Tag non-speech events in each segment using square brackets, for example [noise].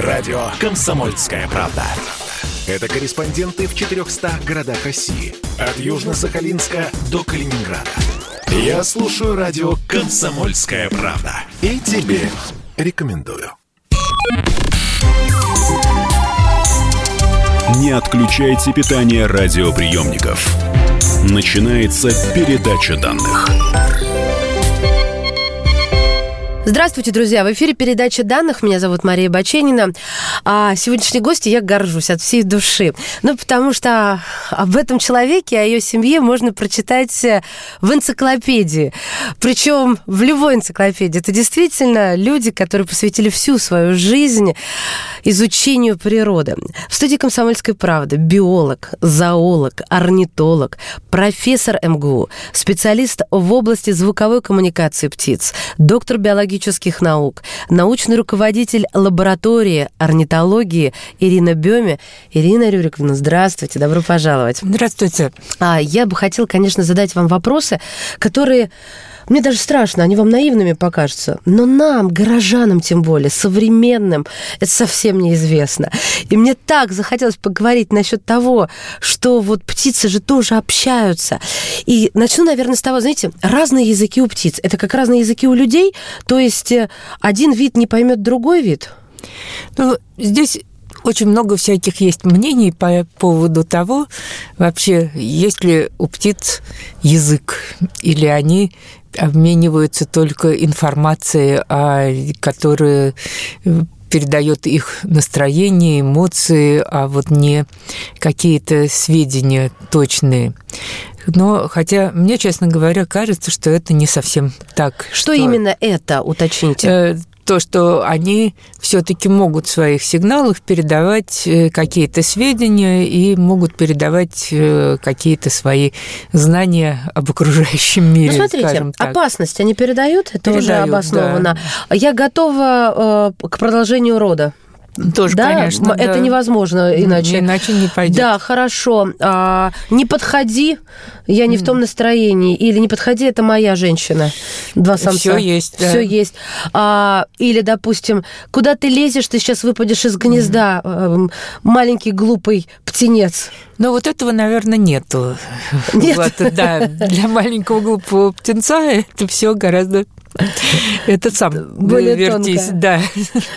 Радио «Комсомольская правда». Это корреспонденты в 400 городах России. От Южно-Сахалинска до Калининграда. Я слушаю радио «Комсомольская правда». И тебе рекомендую. Не отключайте питание радиоприемников. Начинается передача данных. Здравствуйте, друзья! В эфире передача данных. Меня зовут Мария Баченина. А сегодняшней гости я горжусь от всей души. Ну, потому что об этом человеке, о ее семье можно прочитать в энциклопедии. Причем в любой энциклопедии. Это действительно люди, которые посвятили всю свою жизнь изучению природы. В студии «Комсомольской правды» биолог, зоолог, орнитолог, профессор МГУ, специалист в области звуковой коммуникации птиц, доктор биологических наук, научный руководитель лаборатории орнитологии Ирина Беме. Ирина Рюриковна, здравствуйте, добро пожаловать. Здравствуйте. А, я бы хотела, конечно, задать вам вопросы, которые мне даже страшно, они вам наивными покажутся. Но нам, горожанам тем более, современным, это совсем неизвестно. И мне так захотелось поговорить насчет того, что вот птицы же тоже общаются. И начну, наверное, с того, знаете, разные языки у птиц. Это как разные языки у людей, то есть э, один вид не поймет другой вид. Ну, здесь очень много всяких есть мнений по поводу того, вообще, есть ли у птиц язык, или они обмениваются только информацией, а, которая э, передает их настроение, эмоции, а вот не какие-то сведения точные. Но хотя мне, честно говоря, кажется, что это не совсем так. Что, что именно это, уточните? То, что они все-таки могут в своих сигналах передавать э, какие-то сведения и могут передавать э, какие-то свои знания об окружающем мире. Ну, смотрите, опасность они передают, это передают, уже обосновано. Да. Я готова э, к продолжению рода. Тоже, да, конечно. Это да. невозможно иначе. Иначе не пойдет. Да, хорошо. А, не подходи, я не mm. в том настроении. Или не подходи, это моя женщина. Два самца. Все есть. Да. Все есть. А, или, допустим, куда ты лезешь, ты сейчас выпадешь из гнезда, mm. маленький глупый птенец. Но вот этого, наверное, нету. Нет. Вот, да, для маленького глупого птенца это все гораздо [laughs] это сам более вертись, тонко. да.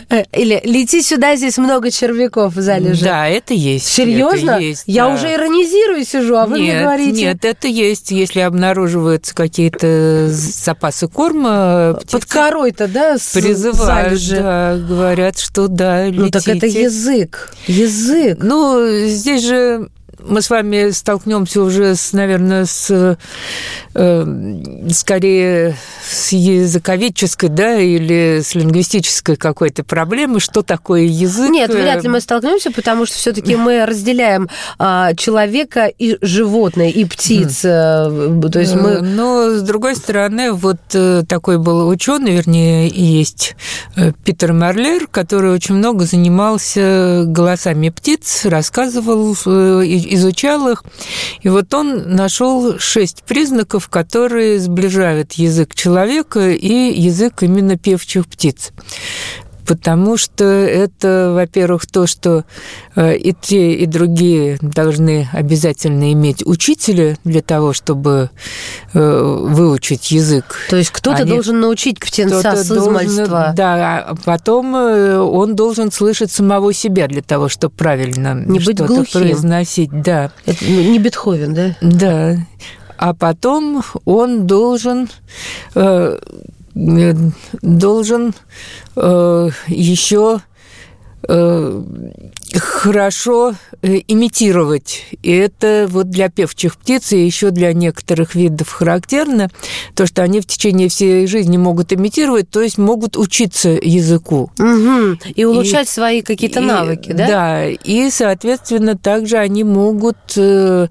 Э, или лети сюда, здесь много червяков залежит. Да, это есть. Серьезно? Это есть, Я да. уже иронизирую сижу, а вы нет, мне говорите. Нет, это есть. Если обнаруживаются какие-то запасы корма, под корой-то, да? Призывают, да, говорят, что да. Летите. Ну так это язык, язык. Ну здесь же мы с вами столкнемся уже, с, наверное, с э, скорее с языковедческой, да, или с лингвистической какой-то проблемой, что такое язык. Нет, вряд ли мы столкнемся, потому что все-таки мы разделяем а, человека и животное, и птиц. Хм. То есть мы... Но, с другой стороны, вот э, такой был ученый, вернее, есть э, Питер Марлер, который очень много занимался голосами птиц, рассказывал изучал их. И вот он нашел шесть признаков, которые сближают язык человека и язык именно певчих птиц потому что это, во-первых, то, что э, и те, и другие должны обязательно иметь учителя для того, чтобы э, выучить язык. То есть кто-то Они... должен научить птенца с измальства. Да, а потом э, он должен слышать самого себя для того, чтобы правильно не что-то глухим. произносить. Да. Это не Бетховен, да? Да. А потом он должен должен э, еще э, хорошо э, имитировать. И это вот для певчих птиц и еще для некоторых видов характерно, то, что они в течение всей жизни могут имитировать, то есть могут учиться языку. Угу. И улучшать и, свои какие-то навыки, да? Да, и, соответственно, также они могут э,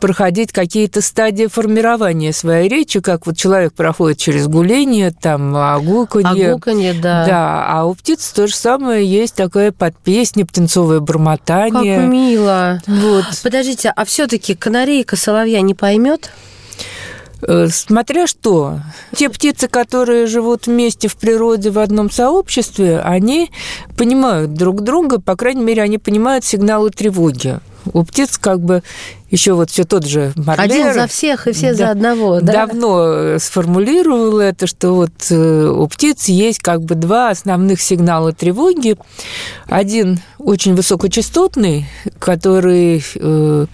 проходить какие-то стадии формирования своей речи, как вот человек проходит через гуление, там, огуканье. Огуканье, да. Да, а у птиц то же самое есть такая подпесня, птенцовая такое бормотание. Как мило. Вот. Подождите, а все-таки канарейка соловья не поймет? Э, смотря что. Те птицы, которые живут вместе в природе в одном сообществе, они понимают друг друга, по крайней мере, они понимают сигналы тревоги. У птиц как бы еще вот все тот же Марлер. Один за всех и все да, за одного, да? Давно сформулировал это, что вот э, у птиц есть как бы два основных сигнала тревоги. Один очень высокочастотный, который э,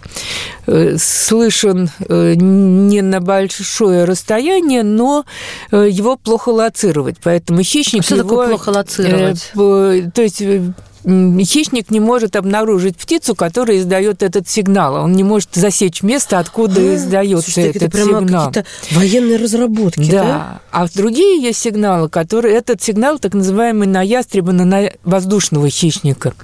э, слышен э, не на большое расстояние, но э, его плохо лоцировать. Поэтому хищник что его... такое плохо лоцировать? Э, то есть хищник не может обнаружить птицу, которая издает этот сигнал. Он не может засечь место, откуда а, издается слушайте, этот это прямо сигнал. какие-то военные разработки, да? да? А другие есть сигналы, которые... Этот сигнал так называемый на ястреба, на воздушного хищника.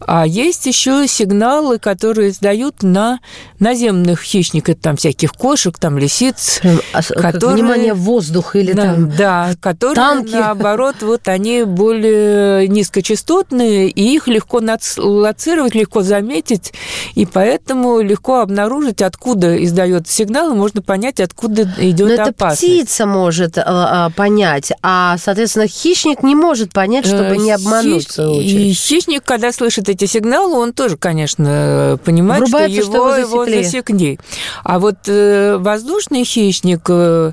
А есть еще сигналы, которые издают на наземных хищников, там всяких кошек, там лисиц, а, которые... Внимание, воздух или да, там Да, которые, танки. наоборот, вот они более низкочастотные, и их легко лоцировать, легко заметить, и поэтому легко обнаружить, откуда издает сигнал, и можно понять, откуда идет Но опасность. это птица может а, понять, а, соответственно, хищник не может понять, чтобы не обмануть. Хищ... Хищник, когда слышит эти сигналы, он тоже, конечно, понимает, Врубается, что его, что его засекли. А вот э, воздушный хищник, э,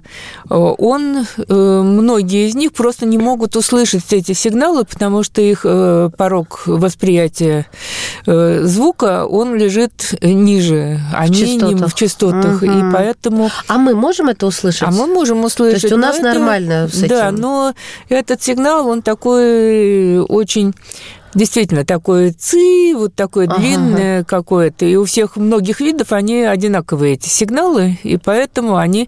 он, э, многие из них просто не могут услышать эти сигналы, потому что их э, порог восприятия э, звука, он лежит ниже, они в частотах, не в частотах, угу. и поэтому... А мы можем это услышать? А мы можем услышать. То есть у нас это... нормально с этим? Да, но этот сигнал, он такой очень действительно такое ци, вот такое ага. длинное какое-то. И у всех многих видов они одинаковые, эти сигналы, и поэтому они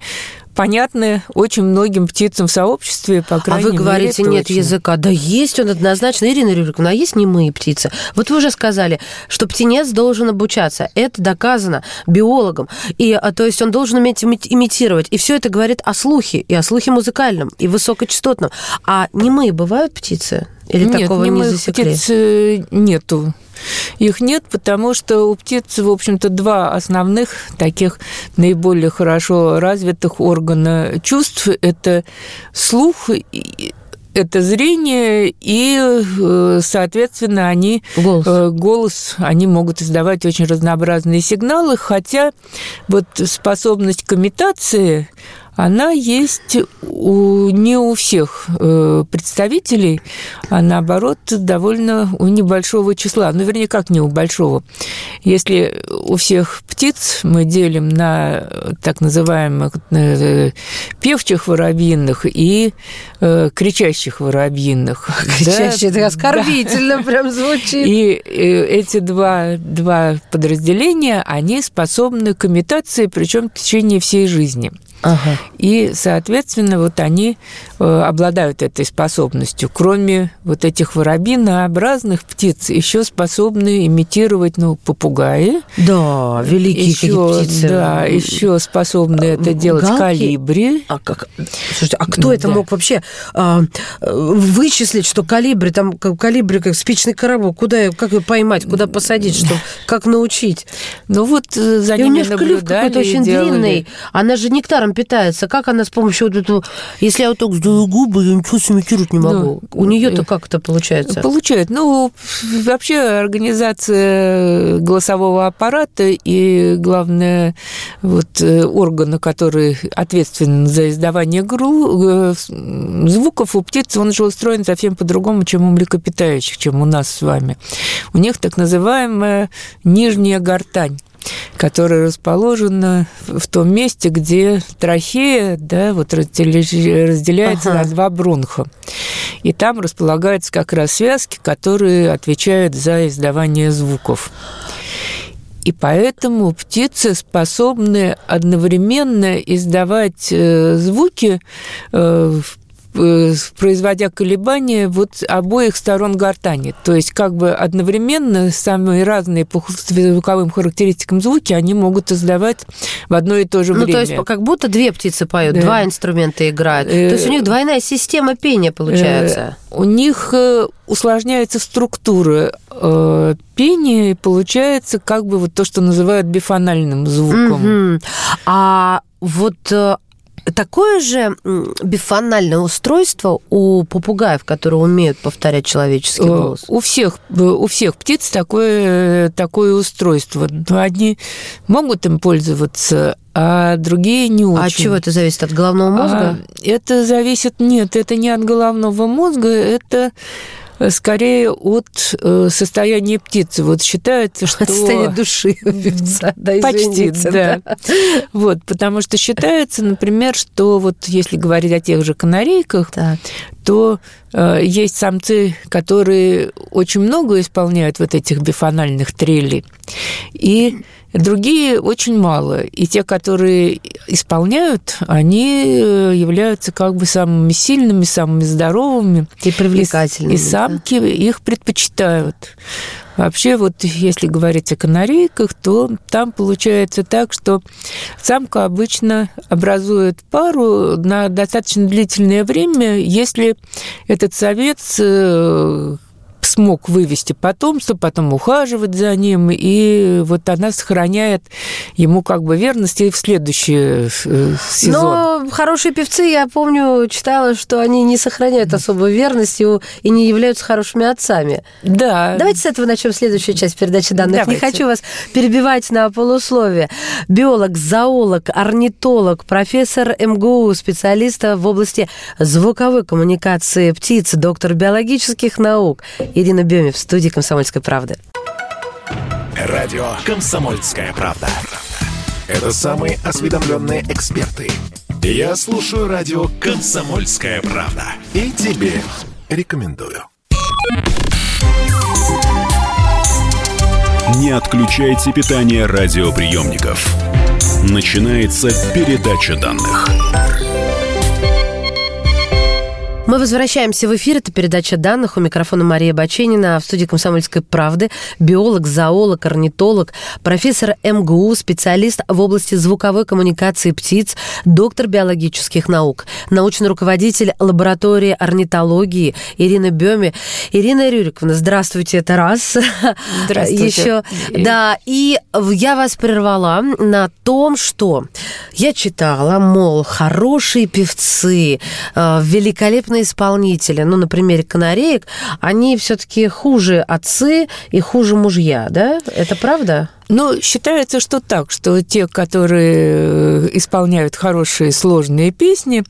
понятны очень многим птицам в сообществе, по крайней мере. А вы говорите, мере, нет точно. языка. Да есть он однозначно. Ирина Рюриковна, а есть немые птицы? Вот вы уже сказали, что птенец должен обучаться. Это доказано биологом. И, а, то есть он должен уметь имитировать. И все это говорит о слухе, и о слухе музыкальном, и высокочастотном. А немые бывают птицы? Или Нет, такого не засекли? птиц э, нету. Их нет, потому что у птиц, в общем-то, два основных таких наиболее хорошо развитых органа чувств. Это слух это зрение, и, э, соответственно, они голос. Э, голос, они могут издавать очень разнообразные сигналы, хотя вот способность к имитации, она есть у, не у всех э, представителей, а наоборот довольно у небольшого числа. Ну, вернее, как не у большого. Если у всех птиц мы делим на так называемых э, певчих воробьиных и э, кричащих воробьиных. [laughs] Кричащие, да? это оскорбительно да. прям звучит. И эти два, два подразделения, они способны к имитации, причем в течение всей жизни. Ага. И, соответственно, вот они э, обладают этой способностью. Кроме вот этих воробинообразных птиц, еще способны имитировать, ну, попугаи. Да, великие еще, птицы. Да, еще способны это делать Галки? калибри. А, как? Слушайте, а кто да. это мог вообще а, вычислить, что калибри, там калибри как спичный коробок, куда, как ее поймать, куда посадить, что, как научить? Ну вот э, за и ними у нее клюв какой-то очень делали. длинный. Она же нектаром питается? Как она с помощью вот этого... Если я вот так сдаю губы, я ничего сымитировать не могу. Ну, У нее-то э, как это получается? Получает. Ну, вообще организация голосового аппарата и, главное, вот э, органа, который ответственен за издавание гру... Э, звуков у птиц, он же устроен совсем по-другому, чем у млекопитающих, чем у нас с вами. У них так называемая нижняя гортань которая расположена в том месте, где трахея да, вот разделяется ага. на два бронха. И там располагаются как раз связки, которые отвечают за издавание звуков. И поэтому птицы способны одновременно издавать э, звуки э, производя колебания вот обоих сторон гортани. То есть как бы одновременно самые разные по звуковым характеристикам звуки они могут издавать в одно и то же время. Ну, то есть как будто две птицы поют, да. два инструмента играют. Э, то есть у них двойная система пения получается. Э, у них усложняется структура пения, и получается как бы вот то, что называют бифональным звуком. Угу. А вот такое же бифональное устройство у попугаев, которые умеют повторять человеческий Э, голос? У всех, у всех птиц такое, такое устройство. Но Одни могут им пользоваться, а другие не очень. А от чего это зависит? От головного мозга? А, это зависит... Нет, это не от головного мозга, это э, скорее от э, состояния птицы. Вот считается, что... От состояния души у певца, да, Почти, извините, да. Вот, потому что считается, например, что вот если говорить о тех же канарейках, Так. то э, есть самцы, которые очень много исполняют вот этих бифональных трелей, и другие очень мало. И те, которые исполняют, они э, являются как бы самыми сильными, самыми здоровыми. И привлекательными, И, да. самки их предпочитают. Вообще, вот если говорить о канарейках, то там получается так, что самка обычно образует пару на достаточно длительное время, если этот самец э, смог вывести потомство, потом ухаживать за ним, и вот она сохраняет ему как бы верность и в следующий э, сезон. Но хорошие певцы, я помню, читала, что они не сохраняют особой верности и не являются хорошими отцами. Да. Давайте с этого начнем следующую часть передачи данных. Не Давайте. хочу вас перебивать на полусловие. Биолог, зоолог, орнитолог, профессор МГУ, специалист в области звуковой коммуникации птиц, доктор биологических наук Ирина в студии «Комсомольской правды». Радио «Комсомольская правда». Это самые осведомленные эксперты. Я слушаю радио «Комсомольская правда». И тебе рекомендую. Не отключайте питание радиоприемников. Начинается передача данных. Мы возвращаемся в эфир. Это передача данных. У микрофона Мария Баченина. В студии «Комсомольской правды» биолог, зоолог, орнитолог, профессор МГУ, специалист в области звуковой коммуникации птиц, доктор биологических наук, научный руководитель лаборатории орнитологии Ирина Беми. Ирина Рюриковна, здравствуйте, это раз. Здравствуйте. Еще, да, и я вас прервала на том, что я читала, мол, хорошие певцы, э, великолепные исполнители, ну, на примере канареек, они все-таки хуже отцы и хуже мужья, да? Это правда? Ну, считается, что так, что те, которые э, исполняют хорошие сложные песни,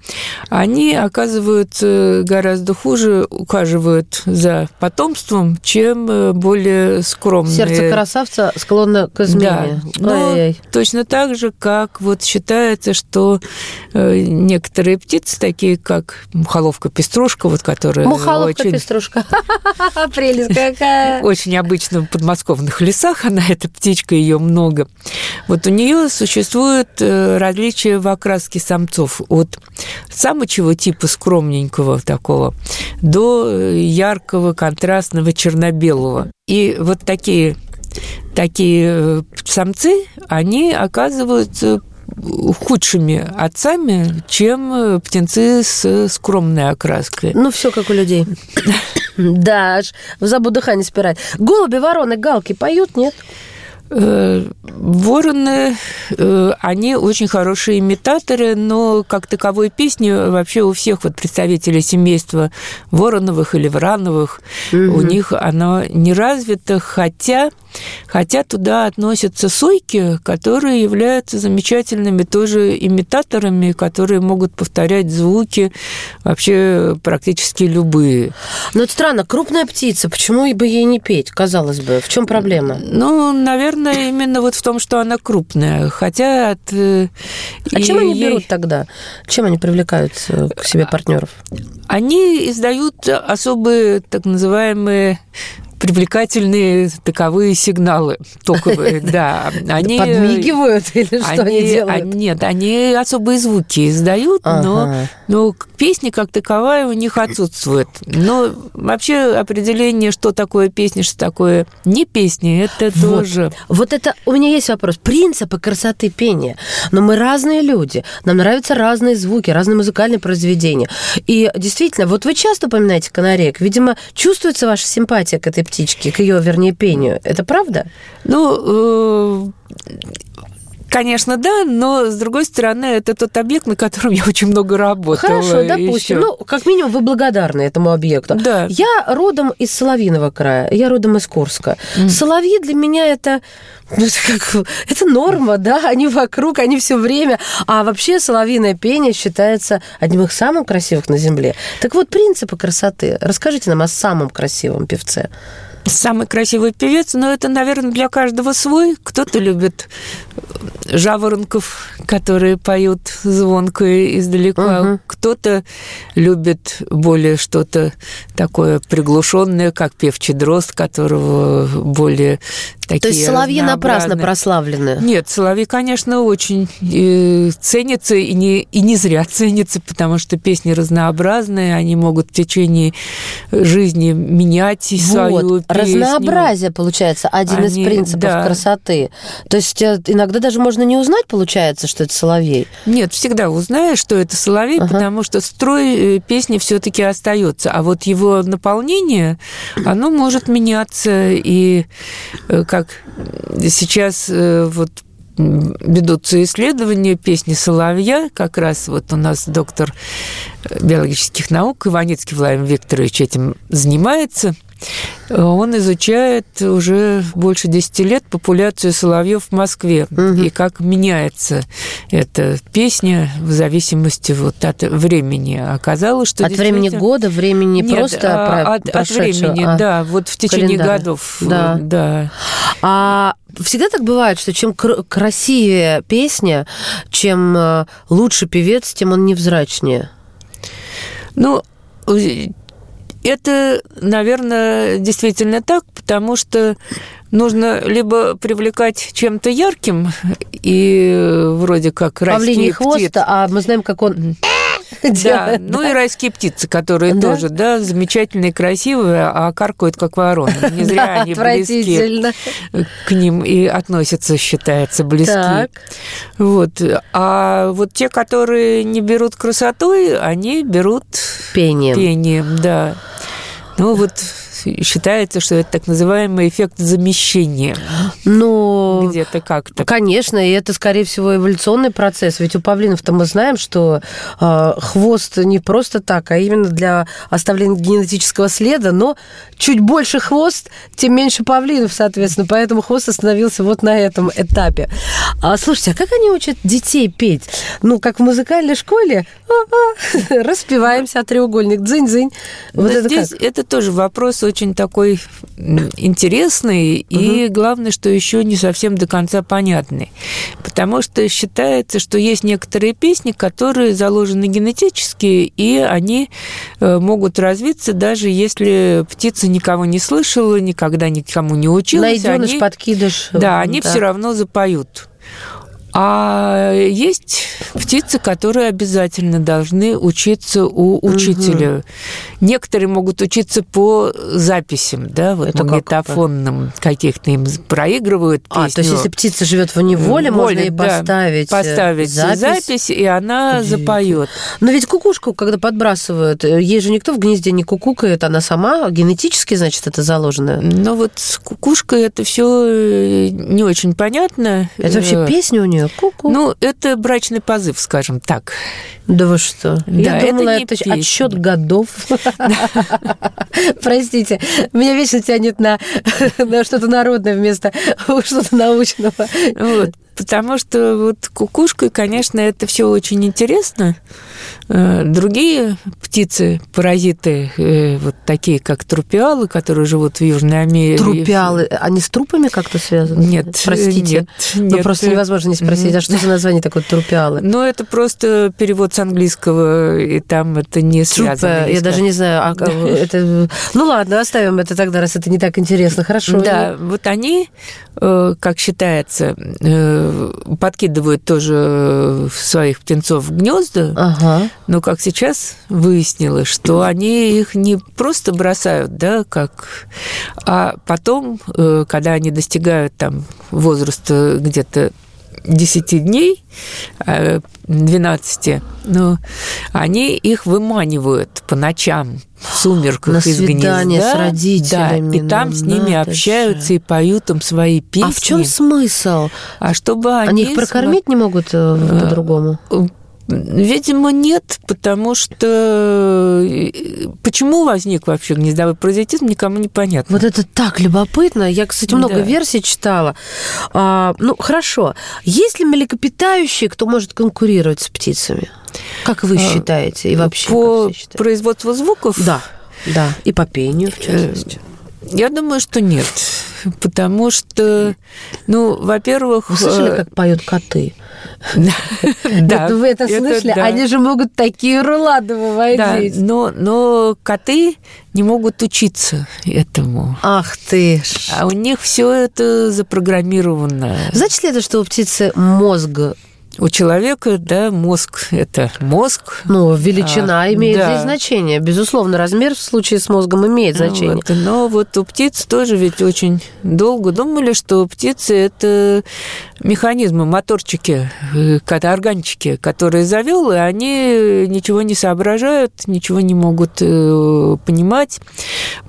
они оказываются гораздо хуже, ухаживают за потомством, чем э, более скромные. Сердце красавца склонно к Да, измене. но Ой-ой. точно так же, как вот считается, что э, некоторые птицы, такие как мухоловка-пеструшка, вот которая Мухоловка, очень. [laughs] Прелесть какая. [laughs] очень обычно в подмосковных лесах, она, эта птичка, ее много. Вот у нее существует э, различия в окраске самцов от самочего типа скромненького такого до э, яркого, контрастного, черно-белого. И вот такие, такие э, самцы, они оказываются худшими отцами, чем птенцы с скромной окраской. Ну, все как у людей. [coughs] Да, аж в забу дыхание спирать. Голуби, вороны, галки поют, нет? Вороны, э, они очень хорошие имитаторы, но как таковой песни вообще у всех вот представителей семейства Вороновых или Врановых, у них оно не развито, хотя, хотя туда относятся сойки, которые являются замечательными тоже имитаторами, которые могут повторять звуки вообще практически любые. Ну, это странно, крупная птица, почему бы ей не петь, казалось бы? В чем проблема? Ну, наверное, именно вот в том, что она крупная. Хотя от... э, А чем они ей- берут тогда? Чем они привлекают э, к себе партнеров? Они издают особые так называемые привлекательные таковые сигналы токовые, [laughs] да. Они, Подмигивают или что они, делают? они- нет, они особые звуки издают, но, Ага. но песни как таковая у них отсутствует. Но вообще определение, что такое песня, что такое не песня, это Вот. тоже... Вот это у меня есть вопрос. Принципы красоты пения. Но мы разные люди. Нам нравятся разные звуки, разные музыкальные произведения. И действительно, вот вы часто упоминаете канареек. Видимо, чувствуется ваша симпатия к этой птичке, к ее, вернее, пению. Это правда? Ну, э, Конечно, да, но с другой стороны, это тот объект, на котором я очень много работала. Хорошо, допустим. Еще. Ну, как минимум, вы благодарны этому объекту. Да. Я родом из Соловиного края, я родом из Курска. Mm. Соловьи для меня это ну, это, как, это норма, да, они вокруг, они все время. А вообще соловьиное пение считается одним из самых красивых на Земле. Так вот, принципы красоты. Расскажите нам о самом красивом певце самый красивый певец, но это, наверное, для каждого свой. Кто-то любит жаворонков, которые поют звонко и издалека. Угу. Кто-то любит более что-то такое приглушенное, как певчий дрозд, которого более такие То есть соловьи напрасно прославлены? Нет, соловьи, конечно, очень э, ценятся и не, и не зря [laughs] ценятся, потому что песни разнообразные, они могут в течение жизни менять вот. свою песню. Разнообразие, получается, один они, из принципов да. красоты. То есть э, иногда даже можно не узнать, получается, что это соловей? Нет, всегда узнаешь, что это соловей, ага. потому что строй э, песни все-таки остается, а вот его наполнение, оно может меняться и как сейчас э, вот ведутся исследования песни Соловья. Как раз вот у нас доктор биологических наук Иваницкий Владимир Викторович этим занимается. Он изучает уже больше 10 лет популяцию соловьев в Москве угу. и как меняется эта песня в зависимости вот от времени. Оказалось, что от времени года, времени Нет, просто а, от, от времени, а, да, вот в течение календарь. годов, да. да. А всегда так бывает, что чем красивее песня, чем э, лучше певец, тем он невзрачнее. Ну, это, наверное, действительно так, потому что нужно либо привлекать чем-то ярким и вроде как Павлиний хвост, а мы знаем, как он Да, [laughs] ну и райские птицы, которые тоже, да, замечательные, красивые, а каркают как вороны. Не [laughs] зря они близки к ним и относятся, считается, близки. Вот. А вот те, которые не берут красотой, они берут пением. Пением, да. Ну вот считается, что это так называемый эффект замещения. Ну, где-то как-то. Конечно, и это, скорее всего, эволюционный процесс. Ведь у павлинов-то мы знаем, что э, хвост не просто так, а именно для оставления генетического следа, но чуть больше хвост, тем меньше павлинов, соответственно. Поэтому хвост остановился вот на этом этапе. А, слушайте, а как они учат детей петь? Ну, как в музыкальной школе? [laughs] Распеваемся, а треугольник, дзынь-дзынь. Вот это здесь это тоже вопрос очень такой интересный угу. и, главное, что еще не совсем до конца понятный. Потому что считается, что есть некоторые песни, которые заложены генетически, и они э, могут развиться, даже если птица никого не слышала, никогда никому не училась. Найденыш, они, подкидыш. Да, они да. все равно запоют. А есть птицы, которые обязательно должны учиться у учителя. Угу. Некоторые могут учиться по записям, да, вот Это магнитофонным как каких-то им проигрывают песню. А, то есть если птица живет в неволе, можно ей да, поставить, э, поставить запись. запись, и она запоет. Но ведь кукушку, когда подбрасывают, э, ей же никто в гнезде не кукукает, она сама генетически, значит, это заложено. Ну вот с кукушкой это все э, не очень понятно. Это вообще песня у нее? Ку-ку. Ну, это брачный позыв, скажем так. Да вы что? Да, Я думала, это, это отсчет годов. [laughs] Простите, меня вечно тянет на, [laughs] на что-то народное вместо [laughs] что-то научного. Вот. Потому что вот кукушкой, конечно, это все очень интересно. Э, другие птицы, паразиты, э, вот такие, как трупиалы, которые живут в Южной Америке. Трупиалы, они с трупами как-то связаны? Нет. Простите. Нет, ну, нет. просто невозможно не спросить, а что за название такое трупиалы? Ну, это просто перевод с английского, и там это не связано. Я даже не знаю, а [laughs] это... Ну, ладно, оставим это тогда, раз это не так интересно. Хорошо. Да, вот они, э, как считается, подкидывают тоже своих птенцов в гнезда, ага. но как сейчас выяснилось, что они их не просто бросают, да, как, а потом, э, когда они достигают там возраста где-то 10 дней, 12, э, ну, они их выманивают по ночам в сумерках На из свидание гнезда. с родителями, Да, и там ну, с ними надо общаются же. и поют им свои песни. А в чем смысл? А чтобы они... Они их прокормить не могут э, по-другому? Видимо, нет, потому что э, почему возник вообще гнездовой паразитизм, никому не понятно. Вот это так любопытно. Я, кстати, много Да. версий читала. А, ну, хорошо. Есть ли млекопитающие, кто может конкурировать с птицами? Как вы А, считаете? И вообще, По производству звуков? Да, да. И по пению, в Э, частности. Я думаю, что нет. Потому что, ну, во-первых... Вы слышали, э, как поют коты? Да, вы это слышали? да. Они же могут такие рулады Да, выводить. но, но коты не могут учиться этому. Ах ты ж. А у них все это запрограммировано. Значит ли это, что у птицы мозг, У человека, да, мозг – это мозг. ну, величина А, имеет да. здесь значение? Безусловно, размер в случае с мозгом имеет значение. Вот. Но вот у птиц тоже ведь очень долго думали, что птицы это механизмы, моторчики, э, органчики, которые завел, и они ничего не соображают, ничего не могут э, понимать,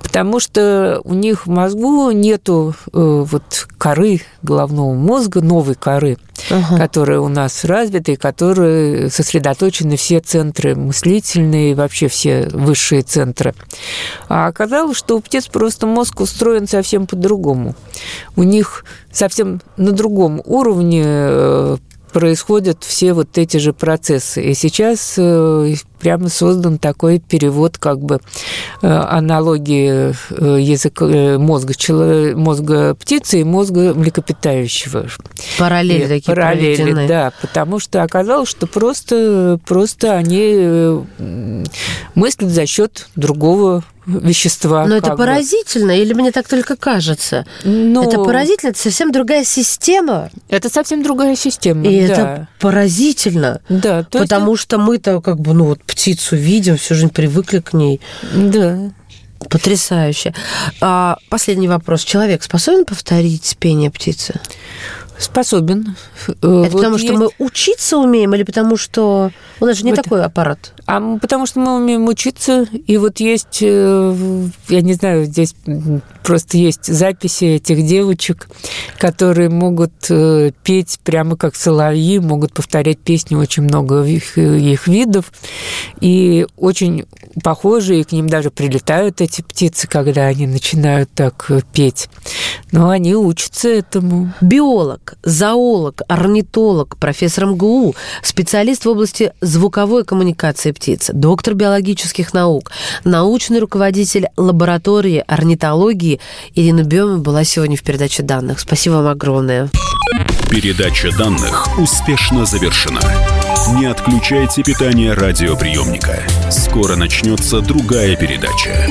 потому что у них в мозгу нету э, вот коры головного мозга, новой коры, Ага. которые у нас развиты, и которые сосредоточены все центры мыслительные, вообще все высшие центры. А оказалось, что у птиц просто мозг устроен совсем по-другому. У них совсем на другом уровне э, происходят все вот эти же процессы. И сейчас э, прямо создан такой перевод как бы э, аналогии э, языка, мозга, чело- мозга птицы и мозга млекопитающего. Параллели И такие параллели, проведены. да, потому что оказалось, что просто, просто они мыслят за счет другого вещества. Но это бы. поразительно, или мне так только кажется? Ну, Это поразительно, это совсем другая система, Это совсем другая система. и да. это поразительно. Да, то есть, Потому что мы-то как бы, ну вот птицу видим, всю жизнь привыкли к ней. Да. Потрясающе. А, последний вопрос. Человек способен повторить пение птицы? Способен. Это потому что мы учиться умеем или потому что у нас же не Вот. такой аппарат? А потому что мы умеем учиться, и вот есть, э, я не знаю, здесь просто есть записи этих девочек, которые могут э, петь прямо как соловьи, могут повторять песни очень много их, их видов, и очень похожие, и к ним даже прилетают эти птицы, когда они начинают так э, петь. Но они учатся этому. Биолог, зоолог, орнитолог, профессор МГУ, специалист в области звуковой коммуникации птиц, доктор биологических наук, научный руководитель лаборатории орнитологии Ирина Бема была сегодня в передаче данных. Спасибо вам огромное. Передача данных успешно завершена. Не отключайте питание радиоприемника. Скоро начнется другая передача.